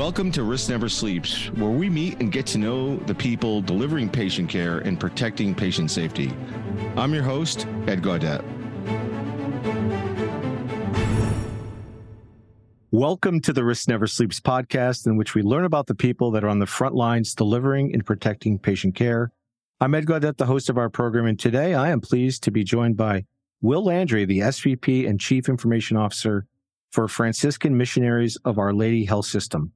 Welcome to Risk Never Sleeps, where we meet and get to know the people delivering patient care and protecting patient safety. I'm your host, Ed Gaudet. Welcome to the Risk Never Sleeps podcast, in which we learn about the people that are on the front lines delivering and protecting patient care. I'm Ed Gaudet, the host of our program, and today I am pleased to be joined by Will Landry, the SVP and Chief Information Officer for Franciscan Missionaries of Our Lady Health System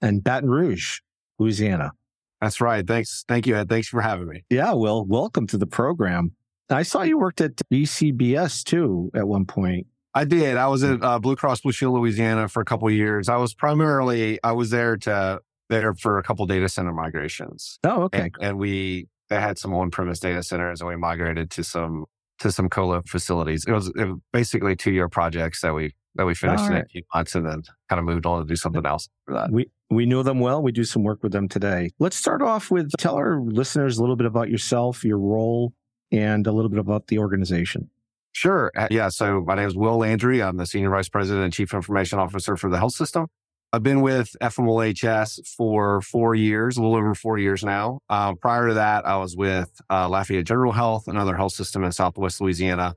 and Baton Rouge, Louisiana. That's right. Thanks. Thank you, Ed. Thanks for having me. Yeah, Will, welcome to the program. I saw you worked at BCBS too at one point. I did. I was at uh, Blue Cross Blue Shield Louisiana for a couple of years. I was primarily I was there to there for a couple data center migrations. Oh, okay. And, and we they had some on premise data centers, and we migrated to some to some colo facilities. It was, it was basically two year projects that we that we finished right. in a few months, and then kind of moved on to do something else for that. We we know them well. We do some work with them today. Let's start off with tell our listeners a little bit about yourself, your role, and a little bit about the organization. Sure. Uh, yeah. So my name is Will Landry. I'm the Senior Vice President and Chief Information Officer for the health system. I've been with FMLHS for four years, a little over four years now. Uh, prior to that, I was with uh, Lafayette General Health, another health system in Southwest Louisiana.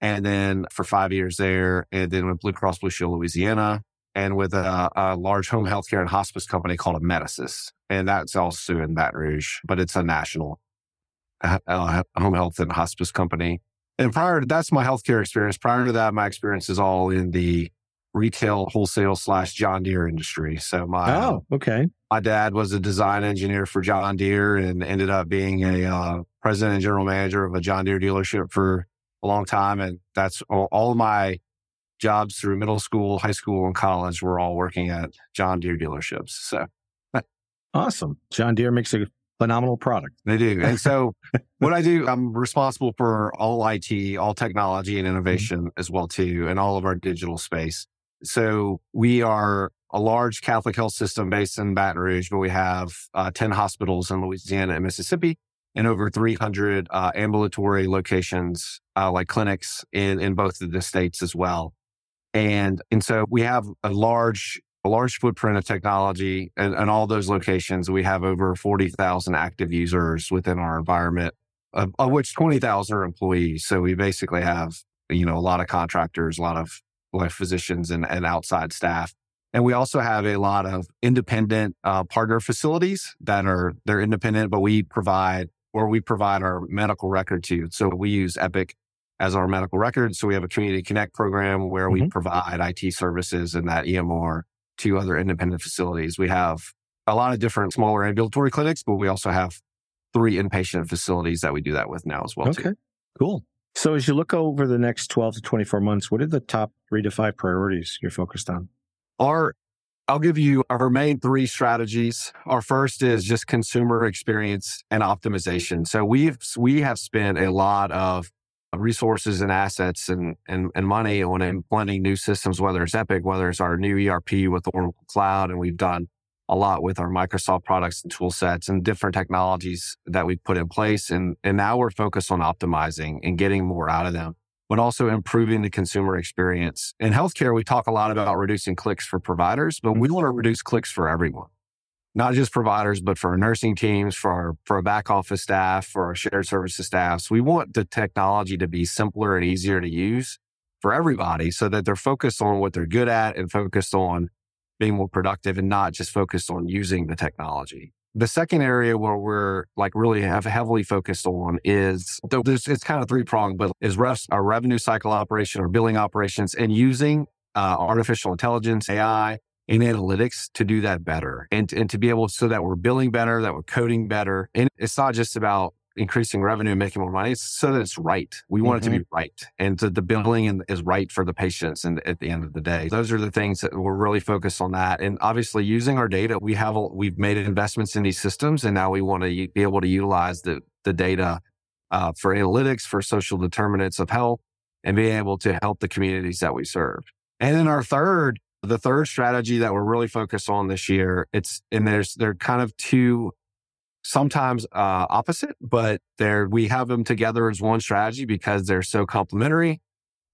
And then for five years there, and then with Blue Cross Blue Shield Louisiana, and with a, a large home healthcare and hospice company called Amedisys. And that's also in Baton Rouge, but it's a national uh, uh home health and hospice company. And prior to that's my healthcare experience. Prior to that, my experience is all in the retail wholesale slash John Deere industry. So my oh okay, my dad was a design engineer for John Deere and ended up being a uh, president and general manager of a John Deere dealership for a long time. And that's all, all of my jobs through middle school, high school, and college were all working at John Deere dealerships. So awesome. John Deere makes a phenomenal product. They do. And so what I do, I'm responsible for all IT, all technology and mm-hmm. innovation mm-hmm. as well too, and all of our digital space. So we are a large Catholic health system based in Baton Rouge, but we have uh, 10 hospitals in Louisiana and Mississippi and over 300 uh, ambulatory locations, uh, like clinics in, in both of the states as well. And, and so we have a large a large footprint of technology and, and all those locations. We have over 40,000 active users within our environment, of, of which 20,000 are employees. So we basically have, you know, a lot of contractors, a lot of like physicians and, and outside staff. And we also have a lot of independent uh, partner facilities that are, they're independent, but we provide, or we provide our medical record to. So we use Epic as our medical record. So we have a community connect program where mm-hmm. we provide IT services and that EMR to other independent facilities. We have a lot of different smaller ambulatory clinics, but we also have three inpatient facilities that we do that with now as well. Okay, too. cool. So as you look over the next 12 to 24 months, what are the top three to five priorities you're focused on? Our, I'll give you our main three strategies. Our first is just consumer experience and optimization. So we've, we have spent a lot of resources and assets and, and, and money on implementing new systems, whether it's Epic, whether it's our new ERP with Oracle Cloud. And we've done a lot with our Microsoft products and tool sets and different technologies that we've put in place. And, and now we're focused on optimizing and getting more out of them, but also improving the consumer experience. In healthcare, we talk a lot about reducing clicks for providers, but we mm-hmm. want to reduce clicks for everyone not just providers, but for nursing teams, for our, for our back office staff, for our shared services staffs. We want the technology to be simpler and easier to use for everybody so that they're focused on what they're good at and focused on being more productive and not just focused on using the technology. The second area where we're like really have heavily focused on is it's kind of three pronged, but is our revenue cycle operation or billing operations and using uh, artificial intelligence, AI, in analytics to do that better and, and to be able so that we're billing better, that we're coding better. And it's not just about increasing revenue and making more money. It's so that it's right. We want mm-hmm. it to be mm-hmm. right. And so the billing is right for the patients. And at the end of the day, those are the things that we're really focused on that. And obviously using our data, we have, we've made investments in these systems and now we want to be able to utilize the, the data uh, for analytics, for social determinants of health and being able to help the communities that we serve. And then our third the third strategy that we're really focused on this year, it's, and there's, they're kind of two, sometimes uh, opposite, but they're, we have them together as one strategy because they're so complementary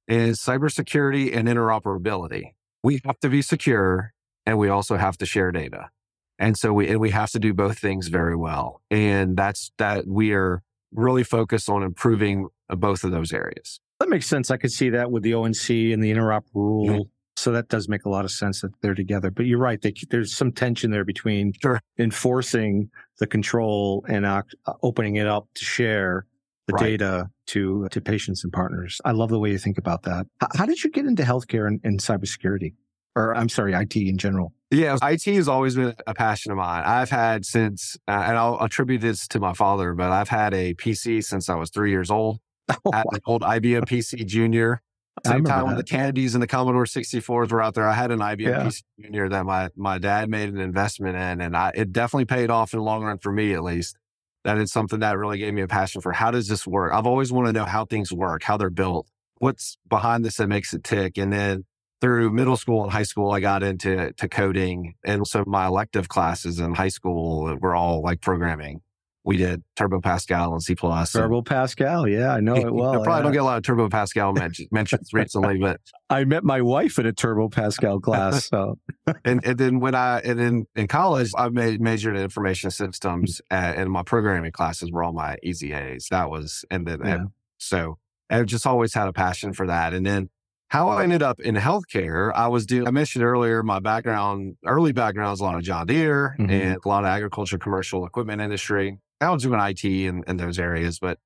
is cybersecurity and interoperability. We have to be secure and we also have to share data. And so we, and we have to do both things very well. And that's that we are really focused on improving both of those areas. That makes sense. I could see that with the ONC and the interop rule. So that does make a lot of sense that they're together. But you're right. They, there's some tension there between sure. enforcing the control and uh, opening it up to share the right. data to to patients and partners. I love the way you think about that. How, how did you get into healthcare and, and cybersecurity? Or I'm sorry, IT in general. Yeah, IT has always been a passion of mine. I've had since, uh, and I'll attribute this to my father, but I've had a PC since I was three years old. Oh, had an old IBM PC Junior. Same time when the Kennedys and the Commodore 64s were out there, I had an IBM yeah. PC Junior that my my dad made an investment in, and I, it definitely paid off in the long run for me, at least. That is something that really gave me a passion for how does this work. I've always wanted to know how things work, how they're built, what's behind this that makes it tick, and then through middle school and high school, I got into to coding. And so my elective classes in high school were all like programming. We did Turbo Pascal and C plus. Turbo Pascal, yeah, I know it well. I probably don't get a lot of Turbo Pascal mentions recently, but I met my wife in a Turbo Pascal class. So, and, and then when I and then in college, I made majored in information systems, and my programming classes were all my easy A's. That was and then yeah. and so I've just always had a passion for that. And then how I ended up in healthcare, I was doing, I mentioned earlier, my background, early background was a lot of John Deere mm-hmm. and a lot of agriculture, commercial equipment industry. I was doing IT in, in those areas, but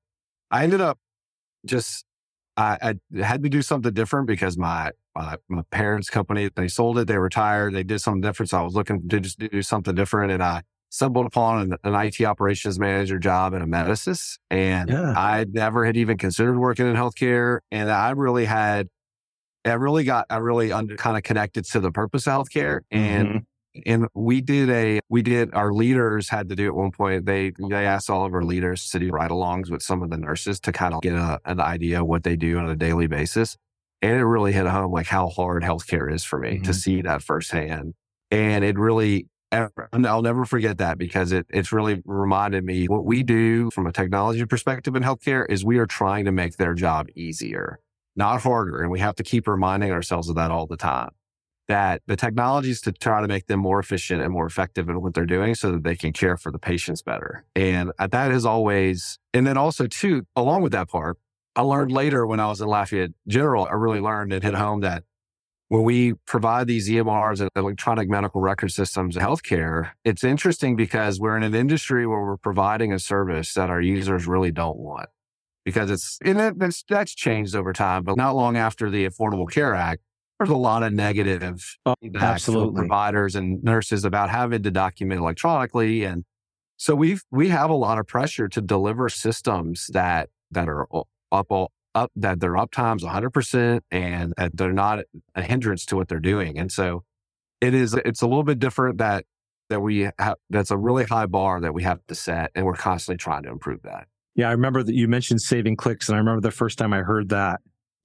I ended up just, I, I had to do something different because my, my, my parents' company, they sold it, they retired, they did something different. So I was looking to just do something different. And I stumbled upon an, an IT operations manager job in a Amedisys. And yeah. I never had even considered working in healthcare. And I really had, I really got, I really under, kind of connected to the purpose of healthcare. And, mm-hmm. And we did a, we did, our leaders had to do at one point, they, they asked all of our leaders to do ride alongs with some of the nurses to kind of get a, an idea of what they do on a daily basis. And it really hit home like how hard healthcare is for me mm-hmm. to see that firsthand. And it really, I'll never forget that because it, it's really reminded me what we do from a technology perspective in healthcare is we are trying to make their job easier not harder. And we have to keep reminding ourselves of that all the time. That the technologies to try to make them more efficient and more effective in what they're doing so that they can care for the patients better. And uh, that is always, and then also too, along with that part, I learned later when I was in Lafayette General, I really learned and hit home that when we provide these EMRs and electronic medical record systems in healthcare, it's interesting because we're in an industry where we're providing a service that our users really don't want because it's, and it, that's, that's changed over time. But not long after the Affordable Care Act, there's a lot of negative oh, absolutely. providers and nurses about having to document electronically. And so we've, we have a lot of pressure to deliver systems that, that are up, up, that their uptime's 100% and that they're not a hindrance to what they're doing. And so it is, it's a little bit different that, that we have, that's a really high bar that we have to set. And we're constantly trying to improve that. Yeah, I remember that you mentioned saving clicks, and I remember the first time I heard that,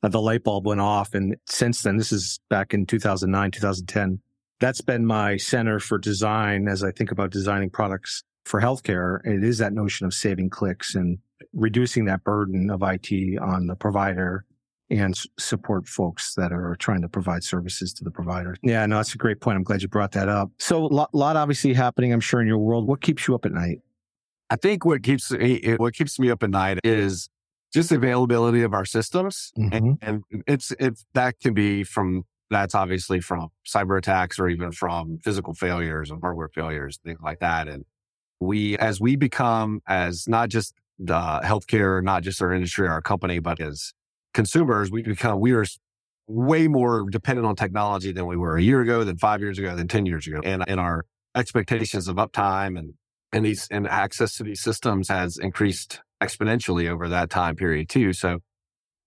that the light bulb went off. And since then, this is back in 2009, 2010. That's been my center for design as I think about designing products for healthcare. It is that notion of saving clicks and reducing that burden of IT on the provider and support folks that are trying to provide services to the provider. Yeah, no, that's a great point. I'm glad you brought that up. So a lot, lot obviously happening, I'm sure, in your world. What keeps you up at night? I think what keeps what keeps me up at night is just availability of our systems, mm-hmm. and, and, it's it's that can be from that's obviously from cyber attacks or even from physical failures and hardware failures, things like that. And we, as we become as not just the healthcare, not just our industry, our company, but as consumers, we become we are way more dependent on technology than we were a year ago, than five years ago, than ten years ago, and in our expectations of uptime and and these and access to these systems has increased exponentially over that time period too. So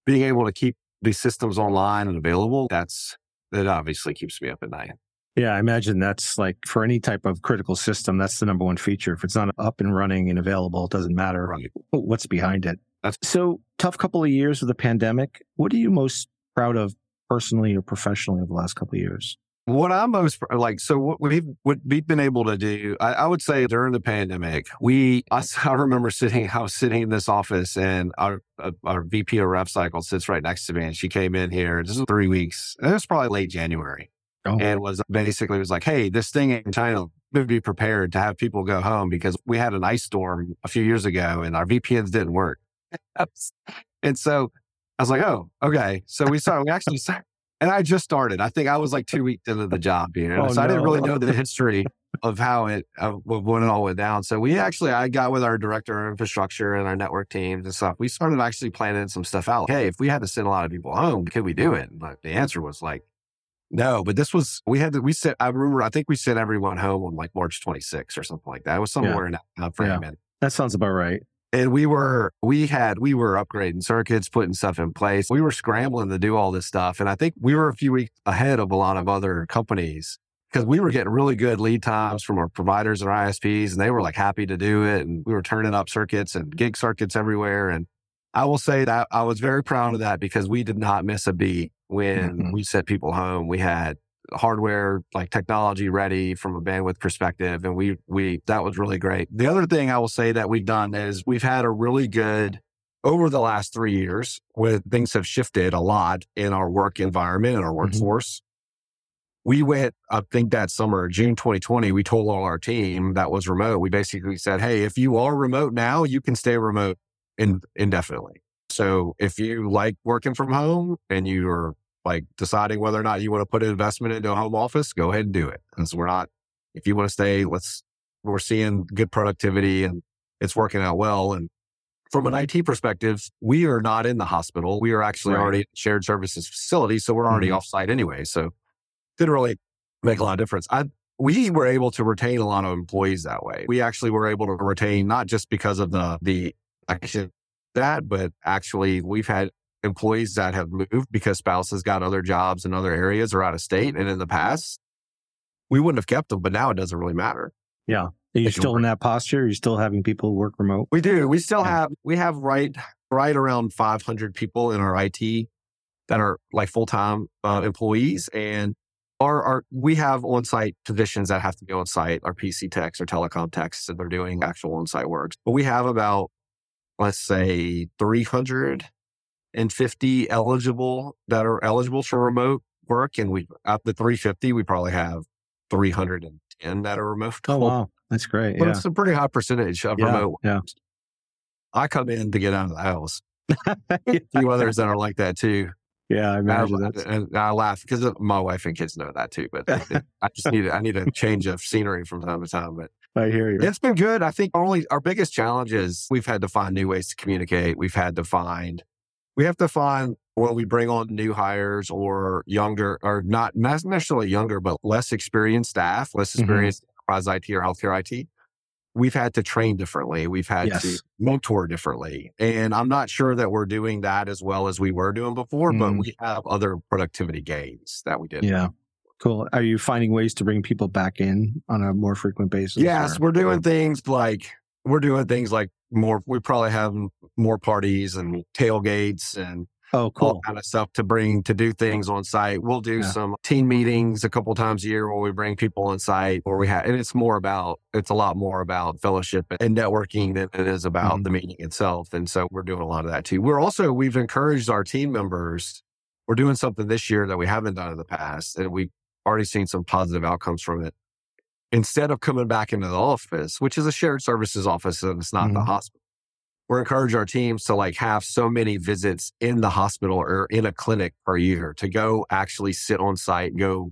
being able to keep these systems online and available, that's that obviously keeps me up at night. Yeah, I imagine that's like for any type of critical system, that's the number one feature. If it's not up and running and available, it doesn't matter right. what's behind it. That's- so tough couple of years of the pandemic. What are you most proud of personally or professionally over the last couple of years? What I'm most like, so what we've what we've been able to do, I, I would say during the pandemic, we I, I, remember sitting, I was sitting in this office, and our uh, our VP of Rev Cycle sits right next to me, and she came in here. This is three weeks. It was probably late January, oh. and was basically was like, Hey, this thing in China be prepared to have people go home because we had an ice storm a few years ago and our VPNs didn't work. and so I was like, oh, okay. So we started, we actually started, and I just started. I think I was like two weeks into the job, you know, oh, so no. I didn't really know the history of how it, uh, when it all went down. So we actually, I got with our director of infrastructure and our network teams and stuff. We started actually planning some stuff out. Hey, if we had to send a lot of people home, could we do it? And the answer was like, no, but this was, we had to, we said, I remember, I think we sent everyone home on like March 26th or something like that. It was somewhere yeah. in that frame. Yeah. That sounds about right. And we were, we had, we were upgrading circuits, putting stuff in place. We were scrambling to do all this stuff. And I think we were a few weeks ahead of a lot of other companies because we were getting really good lead times from our providers and ISPs and they were like happy to do it. And we were turning up circuits and gig circuits everywhere. And I will say that I was very proud of that because we did not miss a beat when mm-hmm. we sent people home. We had hardware like technology ready from a bandwidth perspective and we we that was really great the other thing i will say that we've done is we've had a really good over the last three years where things have shifted a lot in our work environment and our mm-hmm. workforce mm-hmm. we went i think that summer june 2020 we told all our team that was remote we basically said hey if you are remote now you can stay remote in, indefinitely so if you like working from home and you're like deciding whether or not you want to put an investment into a home office, go ahead and do it. And so we're not, if you want to stay, let's, we're seeing good productivity and it's working out well. And from an IT perspective, we are not in the hospital. We are actually right. already shared services facility. So we're already mm-hmm. offsite anyway. So didn't really make a lot of difference. I, we were able to retain a lot of employees that way. We actually were able to retain not just because of the, the, actually that, but actually we've had employees that have moved because spouses got other jobs in other areas or out of state. And in the past, we wouldn't have kept them, but now it doesn't really matter. Yeah. Are you still in that posture? Are you still having people work remote? We do. We still have, we have right, right around 500 people in our IT that are like full-time uh, employees and our, our, we have on-site positions that have to be on site, our PC techs or telecom techs, and they're doing actual on-site work. But we have about, let's say 300 and 50 eligible that are eligible for remote work. And we, at the 350, we probably have 310 that are remote. Oh, wow. That's great. But yeah. it's a pretty high percentage of yeah, remote. Yeah. I come in to get out of the house. a few others that are like that too. Yeah, I imagine that. And I laugh because my wife and kids know that too. But I just need I need a change of scenery from time to time. But I hear you. It's been good. I think only our biggest challenge is we've had to find new ways to communicate. We've had to find we have to find when we bring on new hires or younger or not, not necessarily younger, but less experienced staff, less mm-hmm. experienced mm-hmm. enterprise IT or healthcare IT. We've had to train differently. We've had yes. to mentor differently. And I'm not sure that we're doing that as well as we were doing before, mm. but we have other productivity gains that we did. Yeah. Cool. Are you finding ways to bring people back in on a more frequent basis? Yes, or? we're doing things like we're doing things like more. We probably have more parties and tailgates and oh, cool. all kind of stuff to bring to do things on site. We'll do yeah. some team meetings a couple times a year where we bring people on site, where we have, and it's more about it's a lot more about fellowship and networking than it is about mm-hmm. the meeting itself. And so we're doing a lot of that too. We're also we've encouraged our team members. We're doing something this year that we haven't done in the past, and we've already seen some positive outcomes from it instead of coming back into the office, which is a shared services office and it's not mm-hmm. the hospital, We encourage our teams to like have so many visits in the hospital or in a clinic per year to go actually sit on site, and go.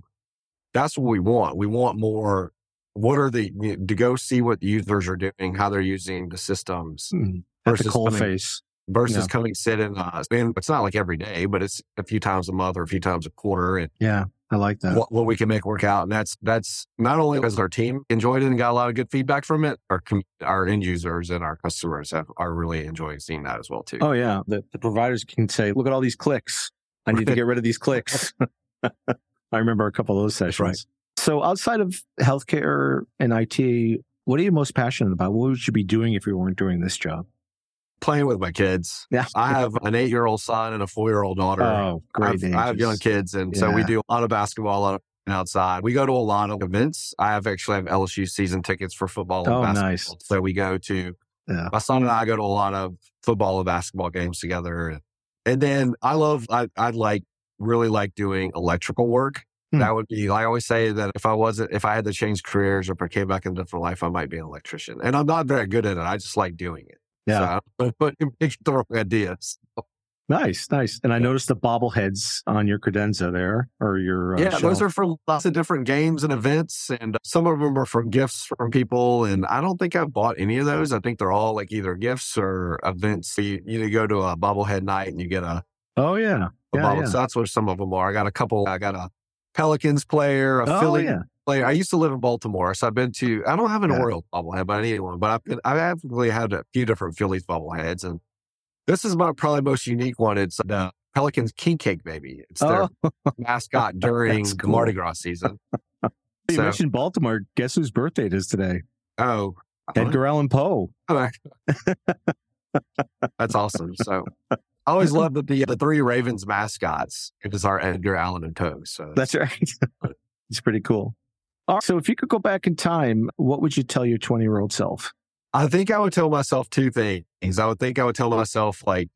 That's what we want. We want more. What are the to go see what the users are doing, how they're using the systems mm, versus the cold coming, face versus yeah. coming sit in. Uh, and it's not like every day, but it's a few times a month or a few times a quarter. And yeah, I like that. What, what, we can make work out. And that's, that's not only has our team enjoyed it and got a lot of good feedback from it, our, our end users and our customers have, are really enjoying seeing that as well too. Oh yeah. The, the providers can say, look at all these clicks. I need to get rid of these clicks. I remember a couple of those sessions. Right. So outside of healthcare and IT, what are you most passionate about? What would you be doing if you weren't doing this job? Playing with my kids. Yeah. I have an eight year old son and a four year old daughter. Oh, great. I have, I have young kids. And yeah. so we do a lot of basketball, a lot of outside. We go to a lot of events. I have actually have LSU season tickets for football and oh, basketball. Nice. So we go to, yeah. my son and I go to a lot of football and basketball games together. And then I love, I, I like, really like doing electrical work. Hmm. That would be, I always say that if I wasn't, if I had to change careers or if I came back into different life, I might be an electrician. And I'm not very good at it. I just like doing it. Yeah. So, but it's the wrong ideas. Nice, nice. And I noticed the bobbleheads on your credenza there, or your uh, yeah, shelf. those are for lots of different games and events, and some of them are for gifts from people. And I don't think I've bought any of those. I think they're all like either gifts or events. So you, you go to a bobblehead night and you get a, Oh yeah, yeah, yeah. So that's what some of them are. I got a couple. I got a Pelicans player, a Oh Philly yeah. Player. I used to live in Baltimore, so I've been to. I don't have an Yeah. Orioles bobblehead, but I need one. But I've been, I've actually had a few different Phillies bobbleheads, and this is my probably most unique one. It's the Pelicans King Cake Baby. It's their Oh, mascot during That's the cool. Mardi Gras season. you So- mentioned Baltimore. Guess whose birthday it is today? Oh, Edgar Allan Poe. that's awesome. So I always that the uh, the three Ravens mascots. It is our Edgar Allan and Poe. So That's right. it's pretty cool. Right, so if you could go back in time, what would you tell your 20 year old self? I think I would tell myself two things. I would think I would tell myself like,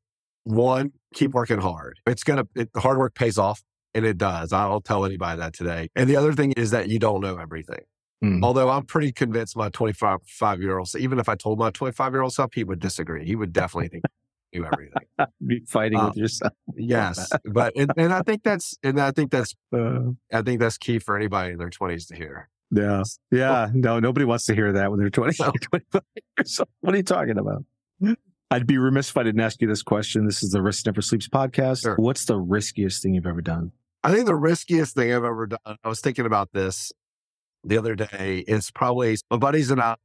one, keep working hard. It's gonna it, the hard work pays off, and it does. I'll tell anybody that today. And the other thing is that you don't know everything. Hmm. Although I'm pretty convinced my 25 year old, even if I told my 25 year old self, he would disagree. He would definitely think knew everything. Be fighting Uh, with yourself. Yes, but and, and I think that's and I think that's Uh, I think that's key for anybody in their 20s to hear. yeah. Yeah. No, nobody wants to hear that when they're 20, No. 25 years old. What are you talking about? I'd be remiss if I didn't ask you this question. This is the Risk Never Sleeps podcast. Sure. What's the riskiest thing you've ever done? I think the riskiest thing I've ever done. I was thinking about this the other day. Is probably my buddies and I.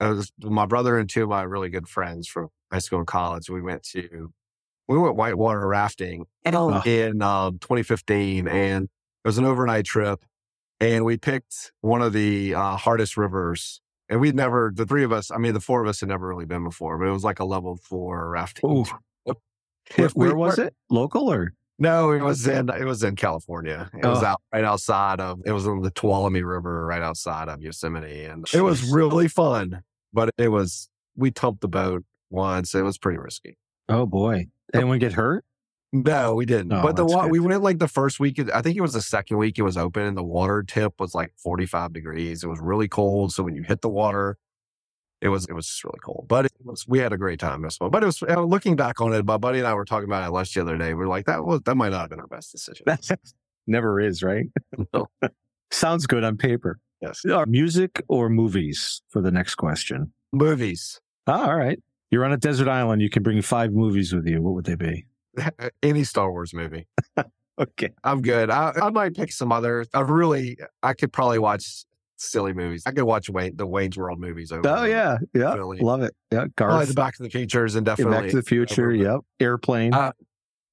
I was, my brother and two of my really good friends from high school and college. We went to we went whitewater rafting Oh. in um, 2015, and it was an overnight trip. And we picked one of the uh, hardest rivers. And we'd never, the three of us, I mean, the four of us had never really been before, but it was like a level four rafting. Ooh. trip. Where, where was it? Local or? no, it was in it was in California. It was Oh. out right outside of it was on the Tuolumne River, right outside of Yosemite, and it was really fun. But it was we tumped the boat once. It was pretty risky. Oh boy. Anyone get hurt? No, we didn't. Oh, but the that's wa- we went like the first week. I think it was the second week it was open, and the water tip was like forty five degrees. It was really cold. So when you hit the water, it was it was just really cold. But it was we had a great time. But it was uh, looking back on it. My buddy and I were talking about it at lunch the other day. We are like that was that might not have been our best decision. That never is, right? No. Sounds good on paper. yes. Music or movies for the next question? Movies. Ah, all right. You're on a desert island. You can bring five movies with you. What would they be? Any Star Wars movie. Okay. I'm good. I, I might pick some other. I really, I could probably watch silly movies. I could watch Wayne, the Wayne's World movies over. Oh, yeah. Yeah. Really. Love it. Yeah. Probably Garth. the Back to the Futures and definitely Back to the Future. over- Yep. Airplane. Uh,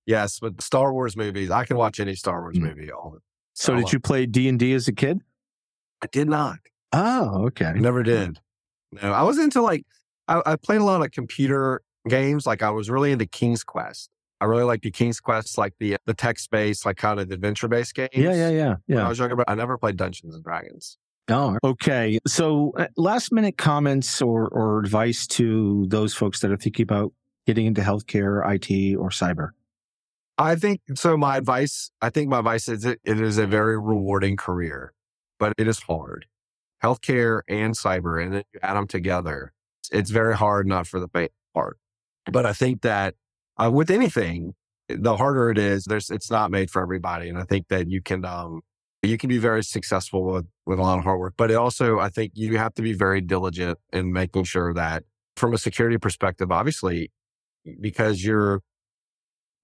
Yes, but Star Wars movies, I can watch any Star Wars Mm. movie. All so did you play D&D as a kid? I did not. Oh, okay. Never did. No, I was into like I, I played a lot of computer games. Like I was really into King's Quest. I really like the King's Quest, like the the text based, like kind of adventure based games. Yeah, yeah, yeah. When I was younger, but I never played Dungeons and Dragons. Oh, okay. So uh, last minute comments or, or advice to those folks that are thinking about getting into healthcare, IT, or cyber. I think so. My advice, I think my advice is it, it is a very rewarding career, but it is hard. Healthcare and cyber, and then you add them together. It's very hard, not for the faint heart. But I think that uh, with anything, the harder it is, there's it's not made for everybody. And I think that you can um you can be very successful with with a lot of hard work. But it also, I think you have to be very diligent in making sure that from a security perspective, obviously, because you're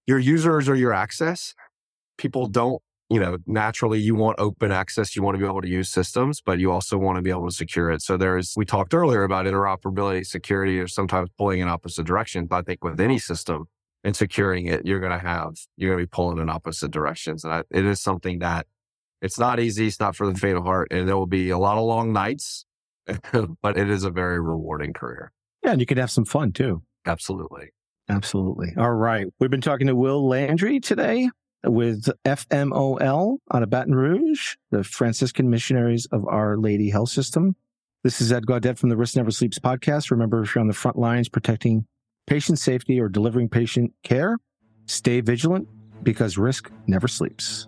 your users or your access. People don't, you know, naturally you want open access. You want to be able to use systems, but you also want to be able to secure it. So there's, we talked earlier about interoperability, security, or sometimes pulling in opposite directions. But I think with any system and securing it, you're going to have, you're going to be pulling in opposite directions. And I, it is something that it's not easy. It's not for the faint of heart. And there will be a lot of long nights, but it is a very rewarding career. Yeah, and you can have some fun too. Absolutely. Absolutely. All right. We've been talking to Will Landry today with FMOL out of Baton Rouge, the Franciscan Missionaries of Our Lady Health System. This is Ed Gaudet from the Risk Never Sleeps podcast. Remember, if you're on the front lines protecting patient safety or delivering patient care, stay vigilant because risk never sleeps.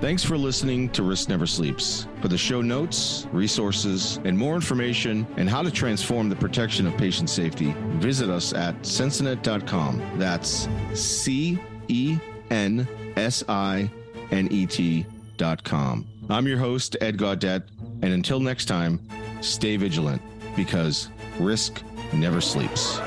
Thanks for listening to Risk Never Sleeps. For the show notes, resources, and more information and how to transform the protection of patient safety, visit us at Censinet.com. That's C E N S I N E T.com. I'm your host, Ed Gaudet, and until next time, stay vigilant because risk never sleeps.